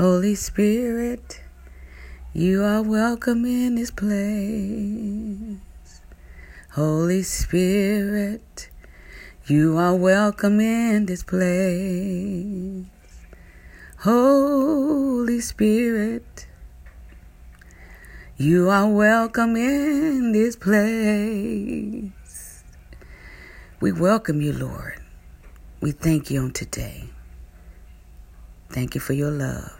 Holy Spirit, you are welcome in this place. Holy Spirit, you are welcome in this place. Holy Spirit, you are welcome in this place. We welcome you, Lord. We thank you on today. Thank you for your love.